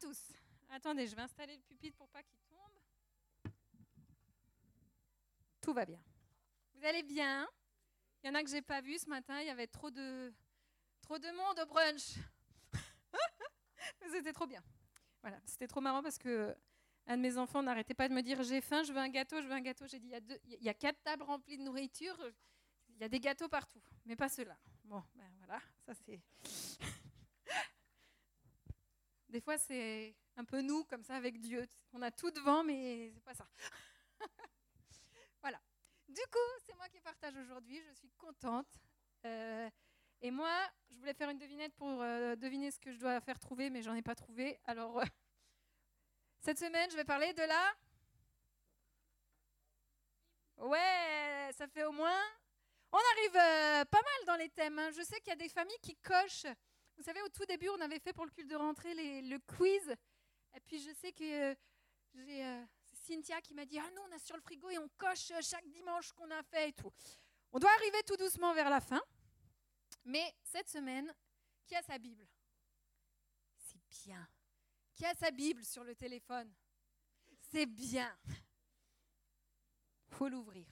tous. Attendez, je vais installer le pupitre pour pas qu'il tombe. Tout va bien. Vous allez bien Il y en a que j'ai pas vu ce matin. Il y avait trop de trop de monde au brunch. c'était trop bien. Voilà, c'était trop marrant parce que un de mes enfants n'arrêtait pas de me dire j'ai faim, je veux un gâteau, je veux un gâteau. J'ai dit il y, a il y a quatre tables remplies de nourriture, il y a des gâteaux partout, mais pas ceux-là. Bon, ben voilà, ça c'est. Des fois, c'est un peu nous, comme ça, avec Dieu. On a tout devant, mais c'est pas ça. voilà. Du coup, c'est moi qui partage aujourd'hui. Je suis contente. Euh, et moi, je voulais faire une devinette pour euh, deviner ce que je dois faire trouver, mais j'en ai pas trouvé. Alors, euh, cette semaine, je vais parler de la. Ouais, ça fait au moins. On arrive pas mal dans les thèmes. Hein. Je sais qu'il y a des familles qui cochent vous savez, au tout début, on avait fait pour le culte de rentrée le quiz. Et puis je sais que euh, j'ai euh, Cynthia qui m'a dit Ah, nous, on a sur le frigo et on coche euh, chaque dimanche qu'on a fait et tout. On doit arriver tout doucement vers la fin. Mais cette semaine, qui a sa Bible? C'est bien. Qui a sa Bible sur le téléphone? C'est bien. faut l'ouvrir.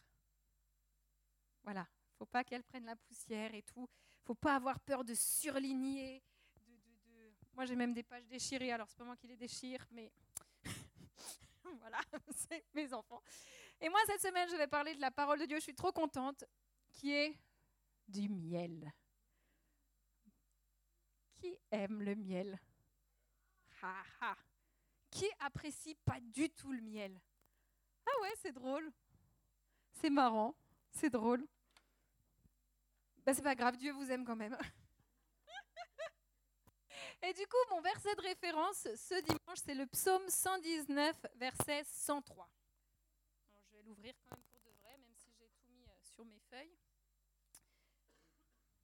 Voilà faut pas qu'elle prenne la poussière et tout. Faut pas avoir peur de surligner. De, Moi, j'ai même des pages déchirées, alors c'est pas moi qui les déchire, mais voilà, c'est mes enfants. Et moi, cette semaine, je vais parler de la parole de Dieu. Je suis trop contente, qui est du miel. Qui aime le miel? Ha, ha. Qui apprécie pas du tout le miel? Ah ouais, c'est drôle. C'est marrant. C'est drôle. Ben, c'est pas grave, Dieu vous aime quand même. Et du coup, mon verset de référence ce dimanche, c'est le psaume 119, verset 103. je vais l'ouvrir quand même pour de vrai, même si j'ai tout mis euh, sur mes feuilles.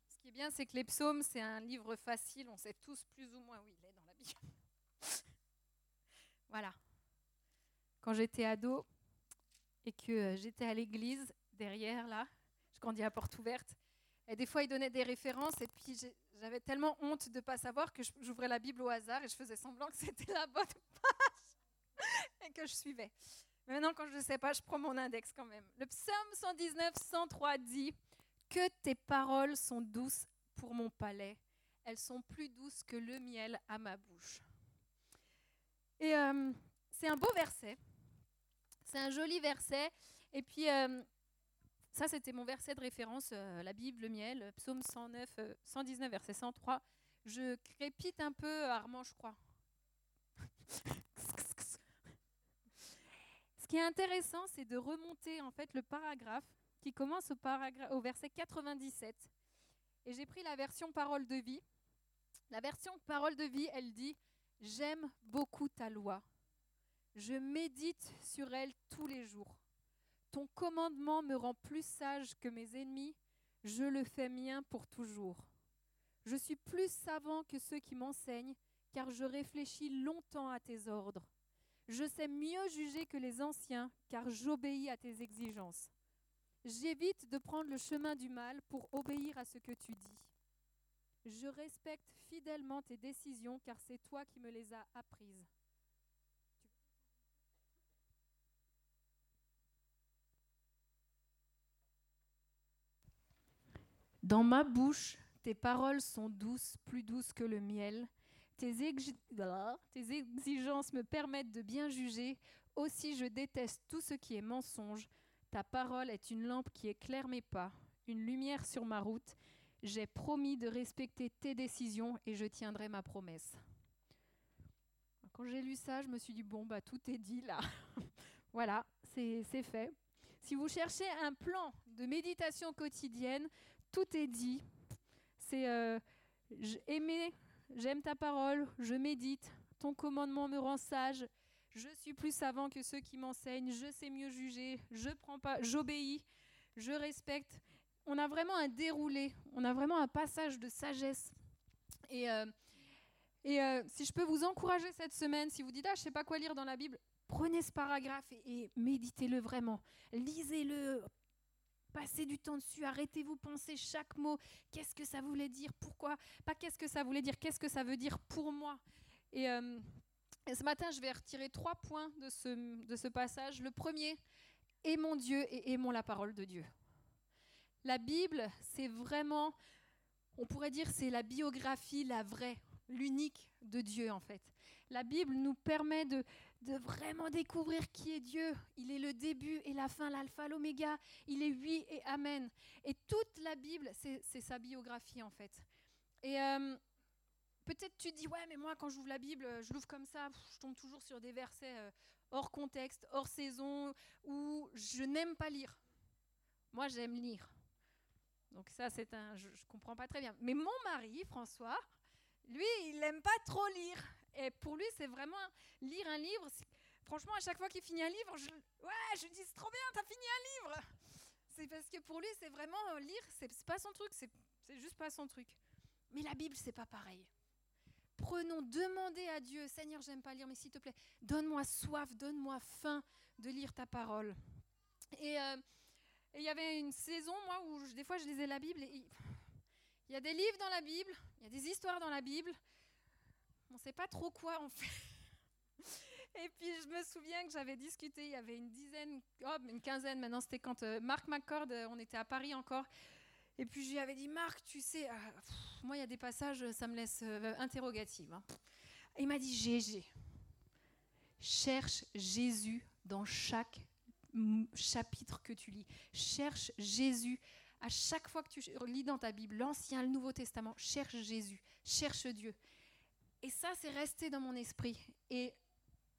Ce qui est bien, c'est que les psaumes, c'est un livre facile, on sait tous plus ou moins où il est dans la Bible. voilà. Quand j'étais ado et que euh, j'étais à l'église, derrière là, je grandis à porte ouverte, et des fois, il donnait des références, et puis j'avais tellement honte de ne pas savoir que j'ouvrais la Bible au hasard et je faisais semblant que c'était la bonne page et que je suivais. Mais maintenant, quand je ne sais pas, je prends mon index quand même. Le psaume 119, 103 dit Que tes paroles sont douces pour mon palais, elles sont plus douces que le miel à ma bouche. Et euh, c'est un beau verset, c'est un joli verset. Et puis, euh, ça, c'était mon verset de référence, euh, la Bible, le miel, psaume 109, 119, euh, verset 103. Je crépite un peu, Armand, je crois. Ce qui est intéressant, c'est de remonter en fait le paragraphe qui commence au verset 97. Et j'ai pris la version parole de vie. La version parole de vie, elle dit J'aime beaucoup ta loi. Je médite sur elle tous les jours. Ton commandement me rend plus sage que mes ennemis, je le fais mien pour toujours. Je suis plus savant que ceux qui m'enseignent, car je réfléchis longtemps à tes ordres. Je sais mieux juger que les anciens, car j'obéis à tes exigences. J'évite de prendre le chemin du mal pour obéir à ce que tu dis. Je respecte fidèlement tes décisions, car c'est toi qui me les as apprises. Dans ma bouche, tes paroles sont douces, plus douces que le miel. Tes, exigences me permettent de bien juger. Aussi, je déteste tout ce qui est mensonge. Ta parole est une lampe qui éclaire mes pas, une lumière sur ma route. J'ai promis de respecter tes décisions et je tiendrai ma promesse. Quand j'ai lu ça, je me suis dit, bon, bah, tout est dit là. voilà, c'est fait. Si vous cherchez un plan de méditation quotidienne, tout est dit. C'est euh, j'aime ta parole, je médite, ton commandement me rend sage, je suis plus savant que ceux qui m'enseignent, je sais mieux juger, je prends pas, j'obéis, je respecte. On a vraiment un déroulé, on a vraiment un passage de sagesse. Et, euh, et euh, si je peux vous encourager cette semaine, si vous dites ah je sais pas quoi lire dans la Bible, prenez ce paragraphe et méditez-le vraiment, lisez-le, Passez du temps dessus, arrêtez-vous, pensez chaque mot. Qu'est-ce que ça voulait dire? Pourquoi? Pas qu'est-ce que ça voulait dire, qu'est-ce que ça veut dire pour moi? Et euh, Et ce matin, je vais retirer trois points de ce, de ce passage. Le premier, aimons Dieu et aimons la parole de Dieu. La Bible, c'est vraiment, on pourrait dire, c'est la biographie, la vraie, l'unique de Dieu en fait. La Bible nous permet de, de vraiment découvrir qui est Dieu. Il est le début et la fin, l'alpha, l'oméga. Il est oui et amen. Et toute la Bible, c'est sa biographie en fait. Et euh, peut-être tu dis, ouais, mais moi quand j'ouvre la Bible, je l'ouvre comme ça, je tombe toujours sur des versets euh, hors contexte, hors saison, où je n'aime pas lire. Moi, j'aime lire. Donc ça, c'est un, je, ne comprends pas très bien. Mais mon mari, François, lui, il n'aime pas trop lire. Et pour lui, c'est vraiment lire un livre. Franchement, à chaque fois qu'il finit un livre, je, ouais, je lui dis c'est trop bien, t'as fini un livre. C'est parce que pour lui, c'est vraiment euh, lire, c'est pas son truc, c'est juste pas son truc. Mais la Bible, c'est pas pareil. Prenons, demandez à Dieu, Seigneur, j'aime pas lire, mais s'il te plaît, donne-moi soif, donne-moi faim de lire ta parole. Et euh, il y avait une saison, moi, où des fois je lisais la Bible et il y a des livres dans la Bible, il y a des histoires dans la Bible, on ne sait pas trop quoi en fait. Et puis je me souviens que j'avais discuté, il y avait une dizaine, oh, une quinzaine maintenant, c'était quand euh, Marc McCord, euh, on était à Paris encore. Et puis je lui avais dit, Marc, tu sais, euh, moi il y a des passages, ça me laisse interrogative. Hein. il m'a dit, GG, cherche Jésus dans chaque chapitre que tu lis. Cherche Jésus. À chaque fois que tu lis dans ta Bible, l'Ancien, le Nouveau Testament, cherche Jésus, cherche Dieu. Et ça, c'est resté dans mon esprit. Et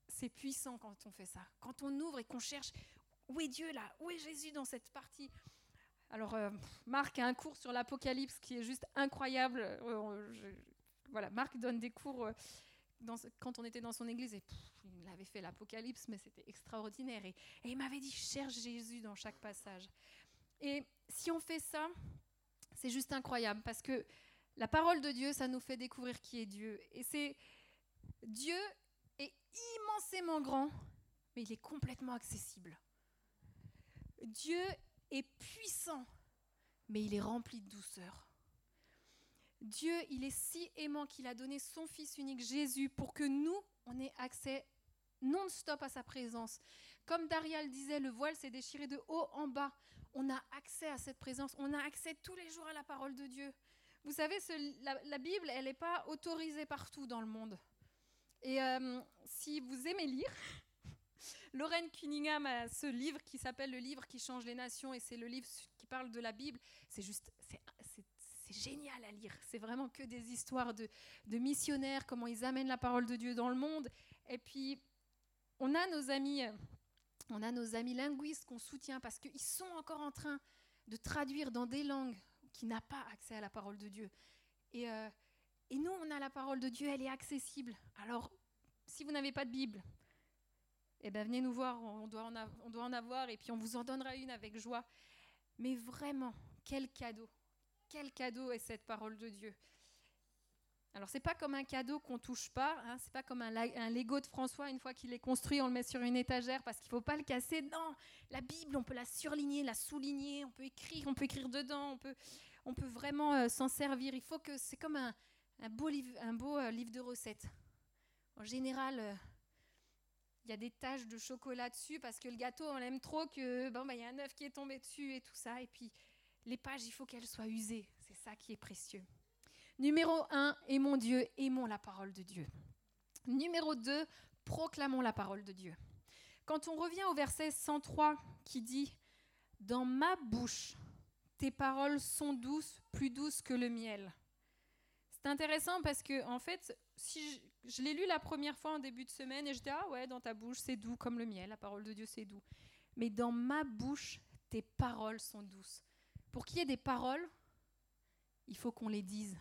c'est puissant quand on fait ça. Quand on ouvre et qu'on cherche où est Dieu là? Où est Jésus dans cette partie? Alors, euh, Marc a un cours sur l'Apocalypse qui est juste incroyable. Euh, voilà, Marc donne des cours euh, quand on était dans son église et il avait fait l'Apocalypse, mais c'était extraordinaire. Et, et il m'avait dit cherche Jésus dans chaque passage. Et si on fait ça, c'est juste incroyable parce que la parole de Dieu, ça nous fait découvrir qui est Dieu. Et c'est Dieu est immensément grand, mais il est complètement accessible. Dieu est puissant, mais il est rempli de douceur. Dieu, il est si aimant qu'il a donné son Fils unique Jésus pour que nous, on ait accès non-stop à sa présence. Comme Darial disait, le voile s'est déchiré de haut en bas. On a accès à cette présence, on a accès tous les jours à la parole de Dieu. Vous savez, la, Bible, elle n'est pas autorisée partout dans le monde. Et euh, si vous aimez lire, Lorraine Cunningham a ce livre qui s'appelle Le livre qui change les nations, et c'est le livre qui parle de la Bible. C'est juste, c'est génial à lire. C'est vraiment que des histoires de, de, missionnaires, comment ils amènent la parole de Dieu dans le monde. Et puis, on a nos amis, on a nos amis linguistes qu'on soutient parce qu'ils sont encore en train de traduire dans des langues qui n'a pas accès à la parole de Dieu. Et, euh, et nous, on a la parole de Dieu, elle est accessible. Alors, si vous n'avez pas de Bible, eh ben, venez nous voir, on doit en avoir, et puis on vous en donnera une avec joie. Mais vraiment, quel cadeau, quel cadeau est cette parole de Dieu. Alors c'est pas comme un cadeau qu'on touche pas, hein, c'est pas comme un, Lego de François une fois qu'il est construit, on le met sur une étagère parce qu'il faut pas le casser. Non, la Bible, on peut la surligner, la souligner, on peut écrire, on peut écrire dedans, on peut, on peut vraiment euh, s'en servir. Il faut que c'est comme un, beau livre, un beau euh, livre de recettes. En général, euh, il y a des taches de chocolat dessus parce que le gâteau on l'aime trop que bon bah y a un œuf qui est tombé dessus et tout ça. Et puis les pages, il faut qu'elles soient usées. C'est ça qui est précieux. Numéro 1, aimons Dieu, aimons la parole de Dieu. Numéro 2, proclamons la parole de Dieu. Quand on revient au verset 103 qui dit Dans ma bouche, tes paroles sont douces, plus douces que le miel. C'est intéressant parce que, en fait, si je, l'ai lu la première fois en début de semaine et je dis Ah ouais, dans ta bouche, c'est doux comme le miel, la parole de Dieu, c'est doux. Mais dans ma bouche, tes paroles sont douces. Pour qu'il y ait des paroles, il faut qu'on les dise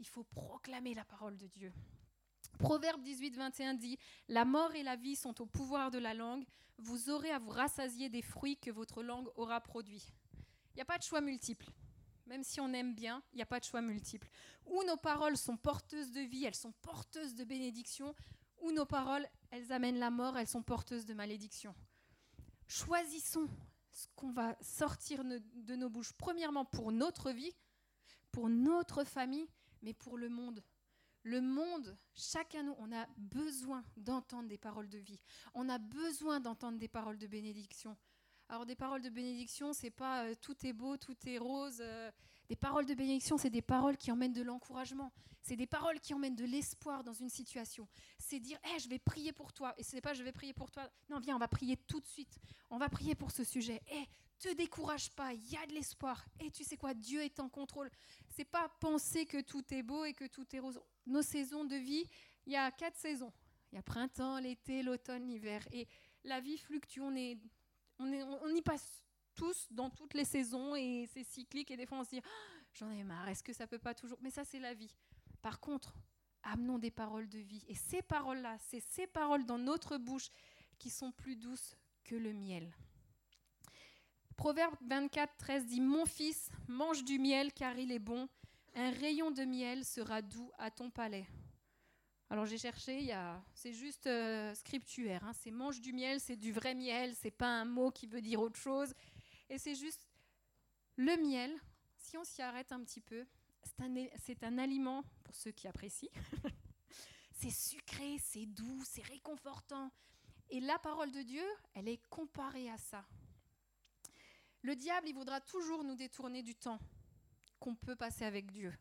il faut proclamer la parole de Dieu. Proverbe 18, 21 dit La mort et la vie sont au pouvoir de la langue. Vous aurez à vous rassasier des fruits que votre langue aura produits. Il n'y a pas de choix multiple. Même si on aime bien, il n'y a pas de choix multiple. Ou nos paroles sont porteuses de vie, elles sont porteuses de bénédiction, ou nos paroles, elles amènent la mort, elles sont porteuses de malédiction. Choisissons ce qu'on va sortir de nos bouches, premièrement pour notre vie, pour notre famille, mais pour le monde. Le monde, chacun nous, on a besoin d'entendre des paroles de vie. On a besoin d'entendre des paroles de bénédiction. Alors des paroles de bénédiction, c'est pas euh, tout est beau, tout est rose. Euh, des paroles de bénédiction, c'est des paroles qui emmènent de l'encouragement. C'est des paroles qui emmènent de l'espoir dans une situation. C'est dire, hey, je vais prier pour toi. Et ce n'est pas, je vais prier pour toi. Non, viens, on va prier tout de suite. On va prier pour ce sujet. Te décourage pas, il y a de l'espoir. Et tu sais quoi, Dieu est en contrôle. C'est pas penser que tout est beau et que tout est rose. Nos saisons de vie, il y a quatre saisons. Il y a printemps, l'été, l'automne, l'hiver. Et la vie fluctue. On, est, on, est, on y passe tous dans toutes les saisons et c'est cyclique. Et des fois, on se dit, oh, j'en ai marre, est-ce que ça peut pas toujours? Mais ça, c'est la vie. Par contre, amenons des paroles de vie. Et ces paroles-là, c'est ces paroles dans notre bouche qui sont plus douces que le miel. Proverbe 24, 13 dit Mon fils, mange du miel car il est bon. Un rayon de miel sera doux à ton palais. Alors j'ai cherché, c'est juste euh, scriptuaire. Hein. c'est mange du miel, c'est du vrai miel, c'est pas un mot qui veut dire autre chose. Et c'est juste le miel. Si on s'y arrête un petit peu, c'est un aliment pour ceux qui apprécient. c'est sucré, c'est doux, c'est réconfortant. Et la parole de Dieu, elle est comparée à ça. Le diable, il voudra toujours nous détourner du temps qu'on peut passer avec Dieu.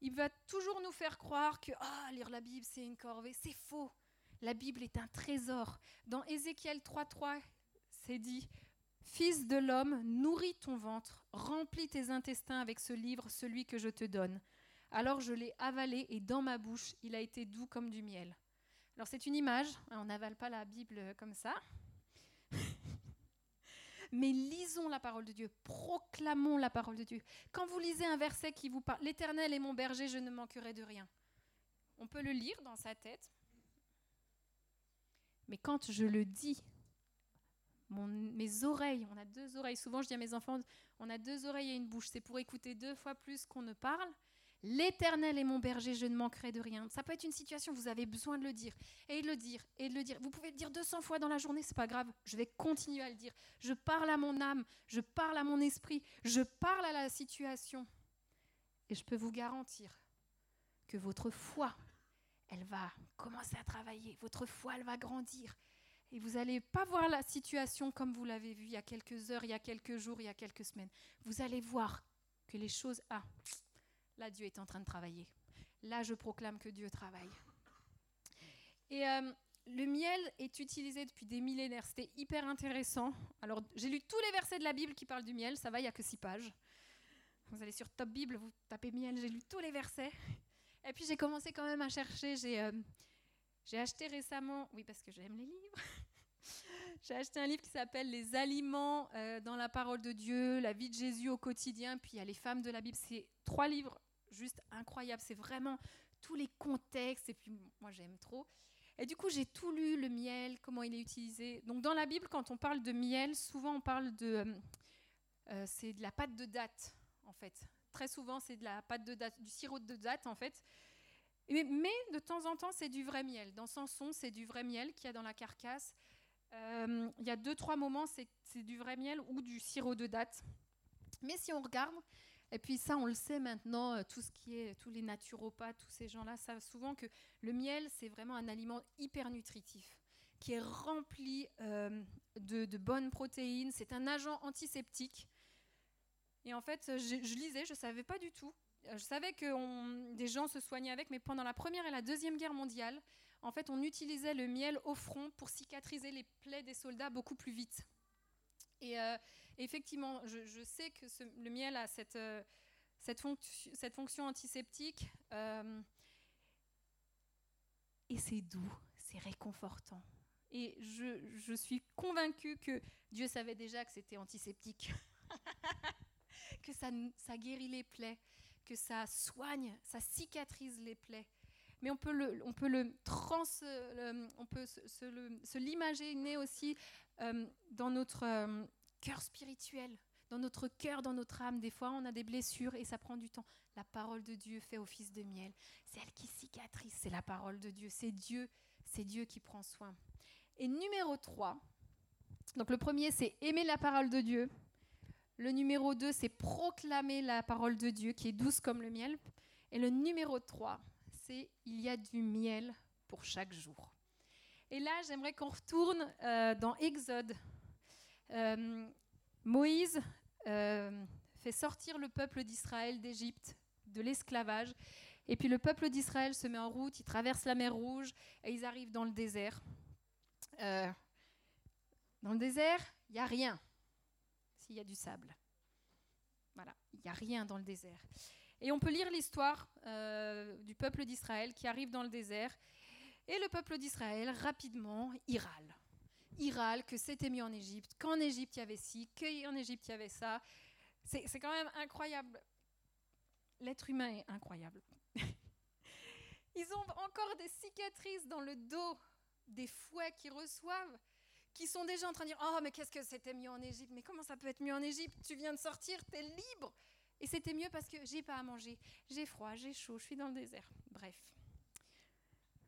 Il va toujours nous faire croire que ah, lire la Bible, c'est une corvée. C'est faux. La Bible est un trésor. Dans Ézéchiel 3.3, c'est dit Fils de l'homme, nourris ton ventre, remplis tes intestins avec ce livre, celui que je te donne. Alors je l'ai avalé et dans ma bouche, il a été doux comme du miel. Alors c'est une image, hein, on n'avale pas la Bible comme ça mais lisons la parole de Dieu, proclamons la parole de Dieu. Quand vous lisez un verset qui vous parle, L'Éternel est mon berger, je ne manquerai de rien. On peut le lire dans sa tête, mais quand je le dis, mes oreilles, on a deux oreilles, souvent je dis à mes enfants, on a deux oreilles et une bouche, c'est pour écouter deux fois plus qu'on ne parle, L'Éternel est mon berger, je ne manquerai de rien. Ça peut être une situation, vous avez besoin de le dire, et de le dire, et de le dire. Vous pouvez le dire 200 fois dans la journée, c'est pas grave. Je vais continuer à le dire. Je parle à mon âme, je parle à mon esprit, je parle à la situation. Et je peux vous garantir que votre foi, elle va commencer à travailler. Votre foi, elle va grandir. Et vous n'allez pas voir la situation comme vous l'avez vu il y a quelques heures, il y a quelques jours, il y a quelques semaines. Vous allez voir que les choses... Ah, Là, Dieu est en train de travailler. Là, je proclame que Dieu travaille. Et euh, le miel est utilisé depuis des millénaires. C'était hyper intéressant. Alors, j'ai lu tous les versets de la Bible qui parlent du miel. Ça va, il n'y a que six pages. Vous allez sur Top Bible, vous tapez miel, j'ai lu tous les versets. Et puis, j'ai commencé quand même à chercher. J'ai euh, acheté récemment, oui, parce que j'aime les livres. J'ai acheté un livre qui s'appelle Les aliments euh, dans la parole de Dieu, la vie de Jésus au quotidien, puis il y a les femmes de la Bible. C'est trois livres juste incroyable. C'est vraiment tous les contextes. Et puis, moi, j'aime trop. Et du coup, j'ai tout lu, le miel, comment il est utilisé. Donc, dans la Bible, quand on parle de miel, souvent on parle de. Euh, euh, c'est de la pâte de date, en fait. Très souvent, c'est de la pâte de date, du sirop de date, en fait. Mais, de temps en temps, c'est du vrai miel. Dans Samson, c'est du vrai miel qu'il y a dans la carcasse. Euh, il y a deux, trois moments, c'est du vrai miel ou du sirop de date. Mais si on regarde, et puis ça, on le sait maintenant, euh, tout ce qui est, tous les naturopathes, tous ces gens-là savent souvent que le miel, c'est vraiment un aliment hyper nutritif, qui est rempli euh, de, bonnes protéines. C'est un agent antiseptique. Et en fait, je, lisais, je ne savais pas du tout. Je savais que des gens se soignaient avec, mais pendant la Première et la Deuxième Guerre mondiale, en fait, on utilisait le miel au front pour cicatriser les plaies des soldats beaucoup plus vite. Et euh, effectivement, je, sais que le miel a cette, euh, fonction antiseptique. Euh, et c'est doux, c'est réconfortant. Et je, suis convaincue que Dieu savait déjà que c'était antiseptique, que ça, guérit les plaies, que ça soigne, ça cicatrise les plaies. Mais on peut le, trans, on peut se, l'imaginer aussi euh, dans notre cœur spirituel, dans notre cœur, dans notre âme. Des fois, on a des blessures et ça prend du temps. La parole de Dieu fait office de miel. C'est elle qui cicatrise, c'est la parole de Dieu. C'est Dieu, c'est Dieu qui prend soin. Et numéro 3, donc le premier, c'est aimer la parole de Dieu. Le numéro 2, c'est proclamer la parole de Dieu qui est douce comme le miel. Et le numéro 3, c'est il y a du miel pour chaque jour. Et là, j'aimerais qu'on retourne euh, dans Exode. Euh, Moïse euh, fait sortir le peuple d'Israël d'Égypte, de l'esclavage. Et puis le peuple d'Israël se met en route, ils traversent la mer Rouge et ils arrivent dans le désert. dans le désert, il n'y a rien, s'il y a du sable. Voilà, il n'y a rien dans le désert. Et on peut lire l'histoire du peuple d'Israël qui arrive dans le désert et le peuple d'Israël, rapidement, il râle. Il râle que c'était mieux en Égypte, qu'en Égypte il y avait ci, qu'en Égypte il y avait ça. C'est quand même incroyable. L'être humain est incroyable. Ils ont encore des cicatrices dans le dos des fouets qu'ils reçoivent, qui sont déjà en train de dire Oh, mais qu'est-ce que c'était mieux en Égypte? Mais comment ça peut être mieux en Égypte? Tu viens de sortir, tu es libre. Et c'était mieux parce que j'ai pas à manger, j'ai froid, j'ai chaud, je suis dans le désert. Bref.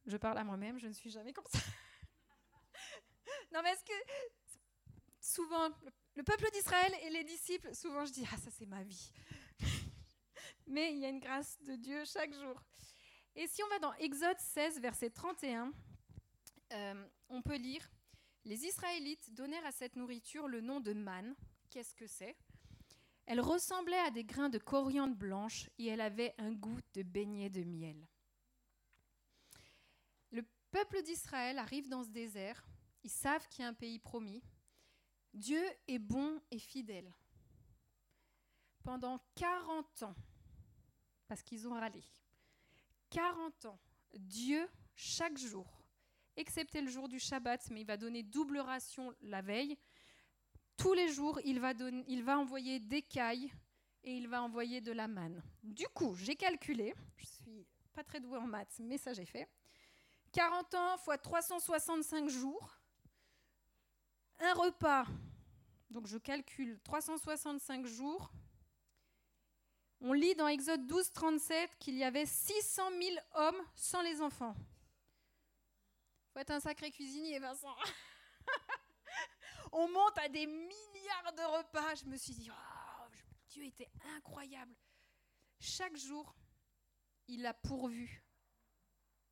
Je parle à moi-même, je ne suis jamais comme ça. non, mais est-ce que souvent, le peuple d'Israël et les disciples, souvent je dis, ah ça c'est ma vie. mais il y a une grâce de Dieu chaque jour. Et si on va dans Exode 16, verset 31, euh, on peut lire, les Israélites donnèrent à cette nourriture le nom de manne. Qu'est-ce que c'est? Elle ressemblait à des grains de coriandre blanche et elle avait un goût de beignet de miel peuple d'Israël arrive dans ce désert, ils savent qu'il y a un pays promis. Dieu est bon et fidèle. Pendant 40 ans, parce qu'ils ont râlé, 40 ans, Dieu, chaque jour, excepté le jour du Shabbat, mais il va donner double ration la veille, tous les jours, il va, envoyer des cailles et il va envoyer de la manne. Du coup, j'ai calculé, je suis pas très douée en maths, mais ça j'ai fait. 40 ans fois 365 jours, un repas, donc je calcule 365 jours. On lit dans Exode 12, 37 qu'il y avait 600 000 hommes sans les enfants. Faut être un sacré cuisinier, Vincent. On monte à des milliards de repas. Je me suis dit, oh, Dieu était incroyable. Chaque jour, il a pourvu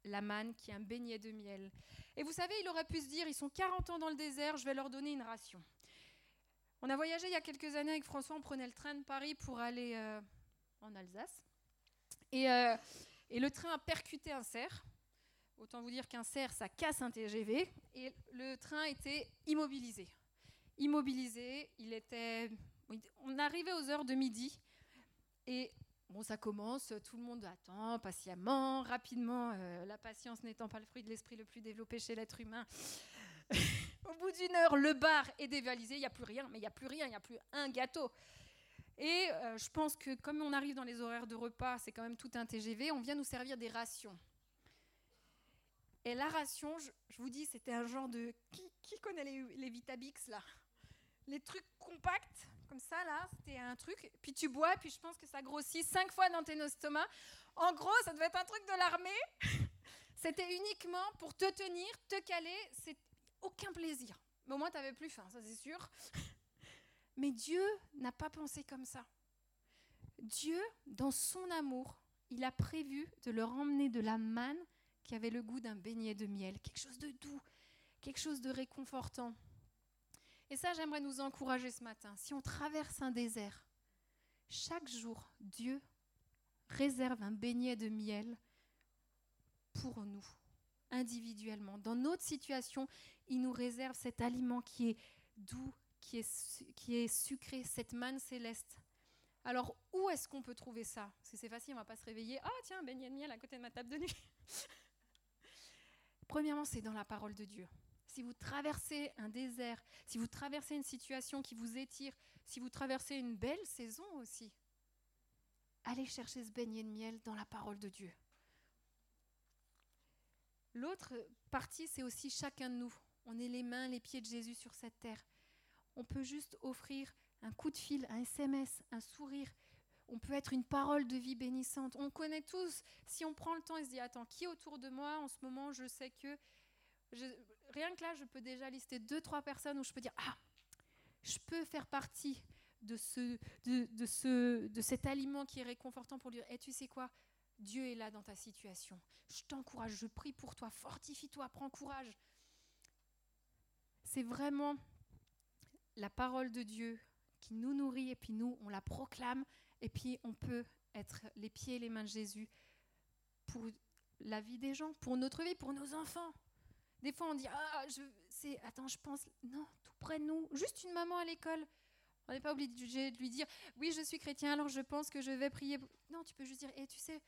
la manne qui est un beignet de miel. Et vous savez, il aurait pu se dire, ils sont 40 ans dans le désert, je vais leur donner une ration. On a voyagé il y a quelques années avec François, on prenait le train de Paris pour aller euh, en Alsace. Et, euh, et, le train a percuté un cerf. Autant vous dire qu'un cerf, ça casse un TGV. Et le train était immobilisé. Immobilisé, il était... On arrivait aux heures de midi. Et Ça commence, tout le monde attend patiemment, rapidement, euh, la patience n'étant pas le fruit de l'esprit le plus développé chez l'être humain. Au bout d'une heure, le bar est dévalisé, il n'y a plus rien, mais il n'y a plus rien, il n'y a plus un gâteau. Et euh, je pense que comme on arrive dans les horaires de repas, c'est quand même tout un TGV, on vient nous servir des rations. Et la ration, je, vous dis, c'était un genre de... Qui, connaît les, les Vitabix là? Les trucs compacts? Comme ça, là, c'était un truc. Puis tu bois, puis je pense que ça grossit cinq fois dans tes estomacs. En gros, ça devait être un truc de l'armée. C'était uniquement pour te tenir, te caler. C'est aucun plaisir. Mais au moins, tu n'avais plus faim, ça c'est sûr. Mais Dieu n'a pas pensé comme ça. Dieu, dans son amour, il a prévu de leur emmener de la manne qui avait le goût d'un beignet de miel, quelque chose de doux, quelque chose de réconfortant. Et ça, j'aimerais nous encourager ce matin. Si on traverse un désert, chaque jour, Dieu réserve un beignet de miel pour nous, individuellement. Dans notre situation, il nous réserve cet aliment qui est doux, qui est, sucré, cette manne céleste. Alors, où est-ce qu'on peut trouver ça? C'est facile, on ne va pas se réveiller. Ah, tiens, un beignet de miel à côté de ma table de nuit. Premièrement, c'est dans la parole de Dieu si vous traversez un désert, si vous traversez une situation qui vous étire, si vous traversez une belle saison aussi, allez chercher ce beignet de miel dans la parole de Dieu. L'autre partie, c'est aussi chacun de nous. On est les mains, les pieds de Jésus sur cette terre. On peut juste offrir un coup de fil, un SMS, un sourire. On peut être une parole de vie bénissante. On connaît tous, si on prend le temps et se dit, attends, qui autour de moi en ce moment, je sais que rien que là, je peux déjà lister deux, trois personnes où je peux dire Ah, je peux faire partie de, ce, de, ce, de cet aliment qui est réconfortant pour lui Et tu sais quoi Dieu est là dans ta situation. Je t'encourage, je prie pour toi, fortifie-toi, prends courage. C'est vraiment la parole de Dieu qui nous nourrit et puis nous, on la proclame et puis on peut être les pieds et les mains de Jésus pour la vie des gens, pour notre vie, pour nos enfants. Des fois, on dit Ah, je, c'est, attends, je pense, non, tout près de nous, juste une maman à l'école. On n'est pas obligé de lui dire Oui, je suis chrétien, alors je pense que je vais prier. Non, tu peux juste dire Eh, tu sais,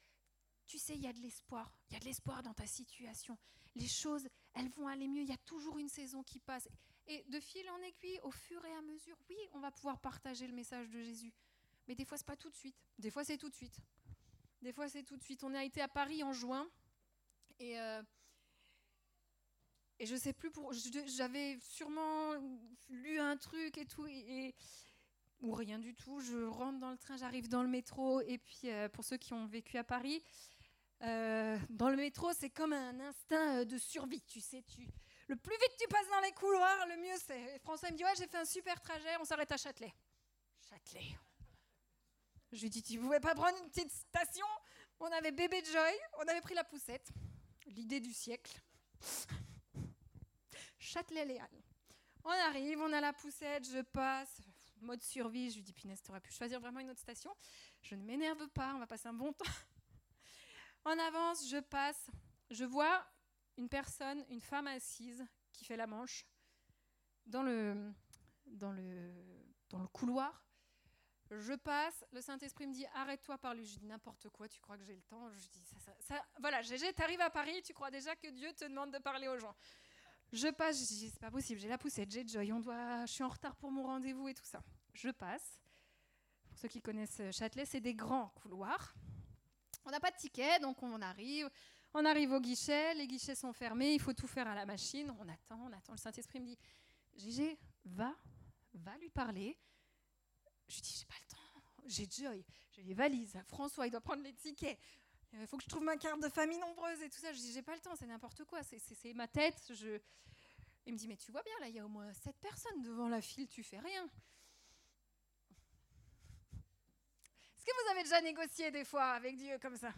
tu sais, il y a de l'espoir. Il y a de l'espoir dans ta situation. Les choses, elles vont aller mieux. Il y a toujours une saison qui passe. Et de fil en aiguille, au fur et à mesure, oui, on va pouvoir partager le message de Jésus. Mais des fois, c'est pas tout de suite. Des fois, c'est tout de suite. Des fois, c'est tout de suite. On a été à Paris en juin. Et, euh, et je sais plus pour. J'avais sûrement lu un truc et tout. Ou rien du tout. Je rentre dans le train, j'arrive dans le métro. Et puis, euh, pour ceux qui ont vécu à Paris, euh, dans le métro, c'est comme un instinct de survie. Tu sais, tu, le plus vite tu passes dans les couloirs, le mieux c'est. François me dit Ouais, j'ai fait un super trajet, on s'arrête à Châtelet. Châtelet. Je lui dis Tu pouvais pas prendre une petite station? On avait bébé Joy, on avait pris la poussette. L'idée du siècle. Châtelet-Léal. On arrive, on a la poussette, je passe, mode survie. Je lui dis Punaise, t'aurais pu choisir vraiment une autre station. Je ne m'énerve pas, on va passer un bon temps. On avance, je passe, je vois une personne, une femme assise qui fait la manche dans le, dans le, dans le couloir. Je passe, le Saint-Esprit me dit arrête-toi par lui. Je dis n'importe quoi, tu crois que j'ai le temps? Je dis ça, ça, voilà, Gégé, t'arrives à Paris, tu crois déjà que Dieu te demande de parler aux gens. Je passe, je dis c'est pas possible, j'ai la poussette, j'ai Joy, on doit, je suis en retard pour mon rendez-vous et tout ça. Je passe. Pour ceux qui connaissent Châtelet, c'est des grands couloirs. On n'a pas de ticket, donc on arrive. On arrive au guichet, les guichets sont fermés, il faut tout faire à la machine. On attend, on attend. Le Saint-Esprit me dit Gégé, va, va lui parler. Je lui dis J'ai pas le temps, j'ai Joy, j'ai les valises. François, il doit prendre les tickets. Il faut que je trouve ma carte de famille nombreuse et tout ça. Je dis J'ai pas le temps, c'est n'importe quoi, c'est ma tête. Je... Il me dit Mais tu vois bien, là, il y a au moins sept personnes devant la file, tu fais rien. Est-ce que vous avez déjà négocié des fois avec Dieu comme ça?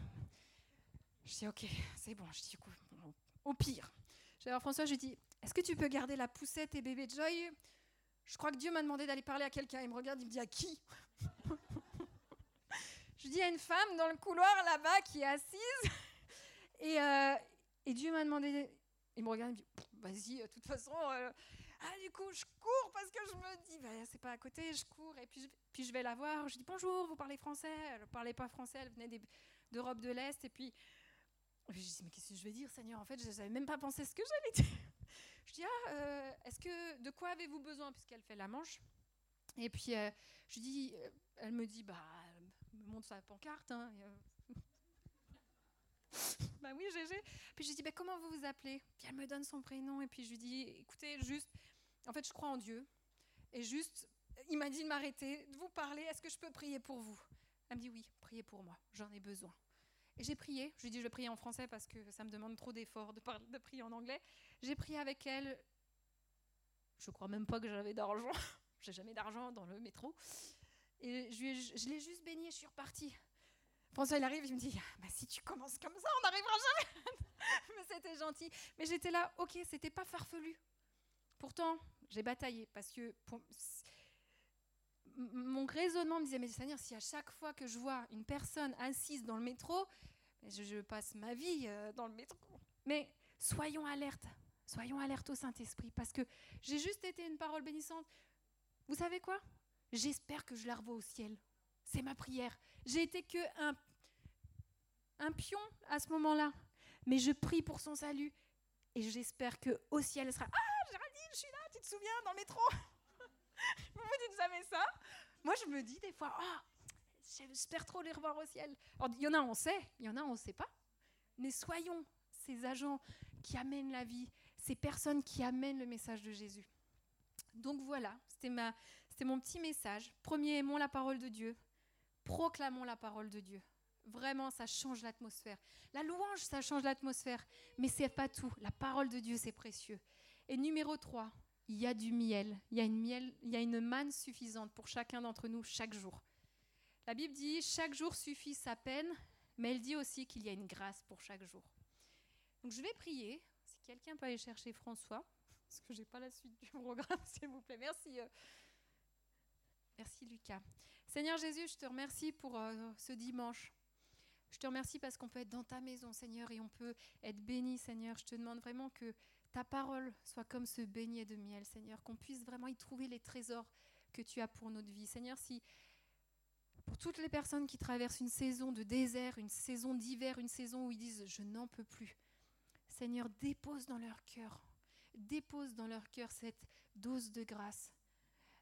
Je dis, ok, c'est bon. Je dis, au pire. J'ai François, je lui dis, est-ce que tu peux garder la poussette et bébé Joy? Je crois que Dieu m'a demandé d'aller parler à quelqu'un. Il me regarde, il me dit, à qui? Je dis, à une femme dans le couloir là-bas qui est assise. Et, euh, et Dieu m'a demandé, il me regarde, il me dit, vas-y, de toute façon... Euh, ah, du coup, je cours parce que je me dis, bah, c'est pas à côté, je cours. Et puis je, vais la voir. Je dis, bonjour, vous parlez français? Elle ne parlait pas français, elle venait d'Europe de l'Est. Et puis je dis, mais qu'est-ce que je vais dire, Seigneur? En fait, je n'avais même pas pensé ce que j'allais dire. Je dis, ah, euh, est-ce que, de quoi avez-vous besoin? Puisqu'elle fait la manche. Et puis, euh, je dis, elle me dit, bah, montre sa pancarte. Hein, bah oui, Gégé. Puis je lui dis, bah, comment vous vous appelez? Puis elle me donne son prénom. Et puis je lui dis, écoutez, juste, en fait, je crois en Dieu. Et juste, il m'a dit de m'arrêter, de vous parler. Est-ce que je peux prier pour vous? Elle me dit, oui, priez pour moi. J'en ai besoin. Et j'ai prié. Je lui dit, je vais prier en français parce que ça me demande trop d'efforts de, de prier en anglais. J'ai prié avec elle. Je crois même pas que j'avais d'argent. j'ai jamais d'argent dans le métro. Et je, l'ai juste et je suis repartie. François, il arrive, il me dit bah, Si tu commences comme ça, on n'arrivera jamais. Mais c'était gentil. Mais j'étais là, ok, c'était pas farfelu. Pourtant, j'ai bataillé parce que mon raisonnement me disait Mais Seigneur, si à chaque fois que je vois une personne assise dans le métro, je, passe ma vie euh, dans le métro. Mais soyons alertes, soyons alertes au Saint-Esprit, parce que j'ai juste été une parole bénissante. Vous savez quoi? J'espère que je la revois au ciel. C'est ma prière. J'ai été que un, un pion à ce moment-là, mais je prie pour son salut et j'espère que au ciel elle sera. Ah, Géraldine, je suis là. Tu te souviens dans le métro? Vous vous dites jamais ça? Moi, je me dis des fois, ah, J'espère trop les revoir au ciel. Il y en a, on sait, il y en a, on ne sait pas. Mais soyons ces agents qui amènent la vie, ces personnes qui amènent le message de Jésus. Donc voilà, c'était mon petit message. Premier, aimons la parole de Dieu. Proclamons la parole de Dieu. Vraiment, ça change l'atmosphère. La louange, ça change l'atmosphère. Mais c'est pas tout. La parole de Dieu, c'est précieux. Et numéro 3, il y a du miel. Il y a une miel, il y a une manne suffisante pour chacun d'entre nous chaque jour. La Bible dit chaque jour suffit sa peine, mais elle dit aussi qu'il y a une grâce pour chaque jour. Donc je vais prier. Si quelqu'un peut aller chercher François, parce que j'ai pas la suite du programme, s'il vous plaît. Merci. Merci Lucas. Seigneur Jésus, je te remercie pour euh, ce dimanche. Je te remercie parce qu'on peut être dans ta maison, Seigneur, et on peut être béni, Seigneur. Je te demande vraiment que ta parole soit comme ce beignet de miel, Seigneur, qu'on puisse vraiment y trouver les trésors que tu as pour notre vie. Seigneur, si pour toutes les personnes qui traversent une saison de désert, une saison d'hiver, une saison où ils disent je n'en peux plus, Seigneur, dépose dans leur cœur, dépose dans leur cœur cette dose de grâce.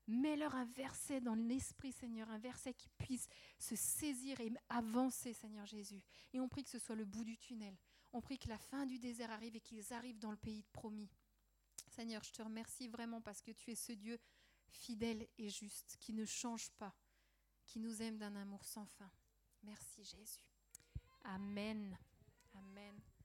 Mets-leur un verset dans l'esprit, Seigneur, un verset qui puisse se saisir et avancer, Seigneur Jésus. Et on prie que ce soit le bout du tunnel. On prie que la fin du désert arrive et qu'ils arrivent dans le pays promis. Seigneur, je te remercie vraiment parce que tu es ce Dieu fidèle et juste, qui ne change pas, qui nous aime d'un amour sans fin. Merci Jésus. Amen. Amen.